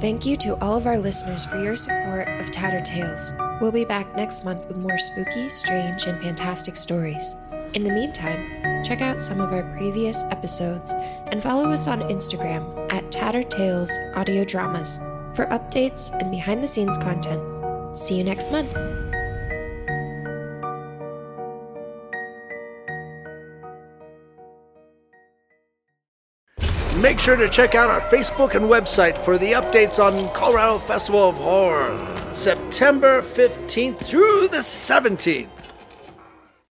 Thank you to all of our listeners for your support of Tattered Tales. We'll be back next month with more spooky, strange, and fantastic stories. In the meantime, check out some of our previous episodes and follow us on Instagram at Tattered Tales Audio Dramas for updates and behind the scenes content. See you next month. Make sure to check out our Facebook and website for the updates on Colorado Festival of Horror, September 15th through the 17th.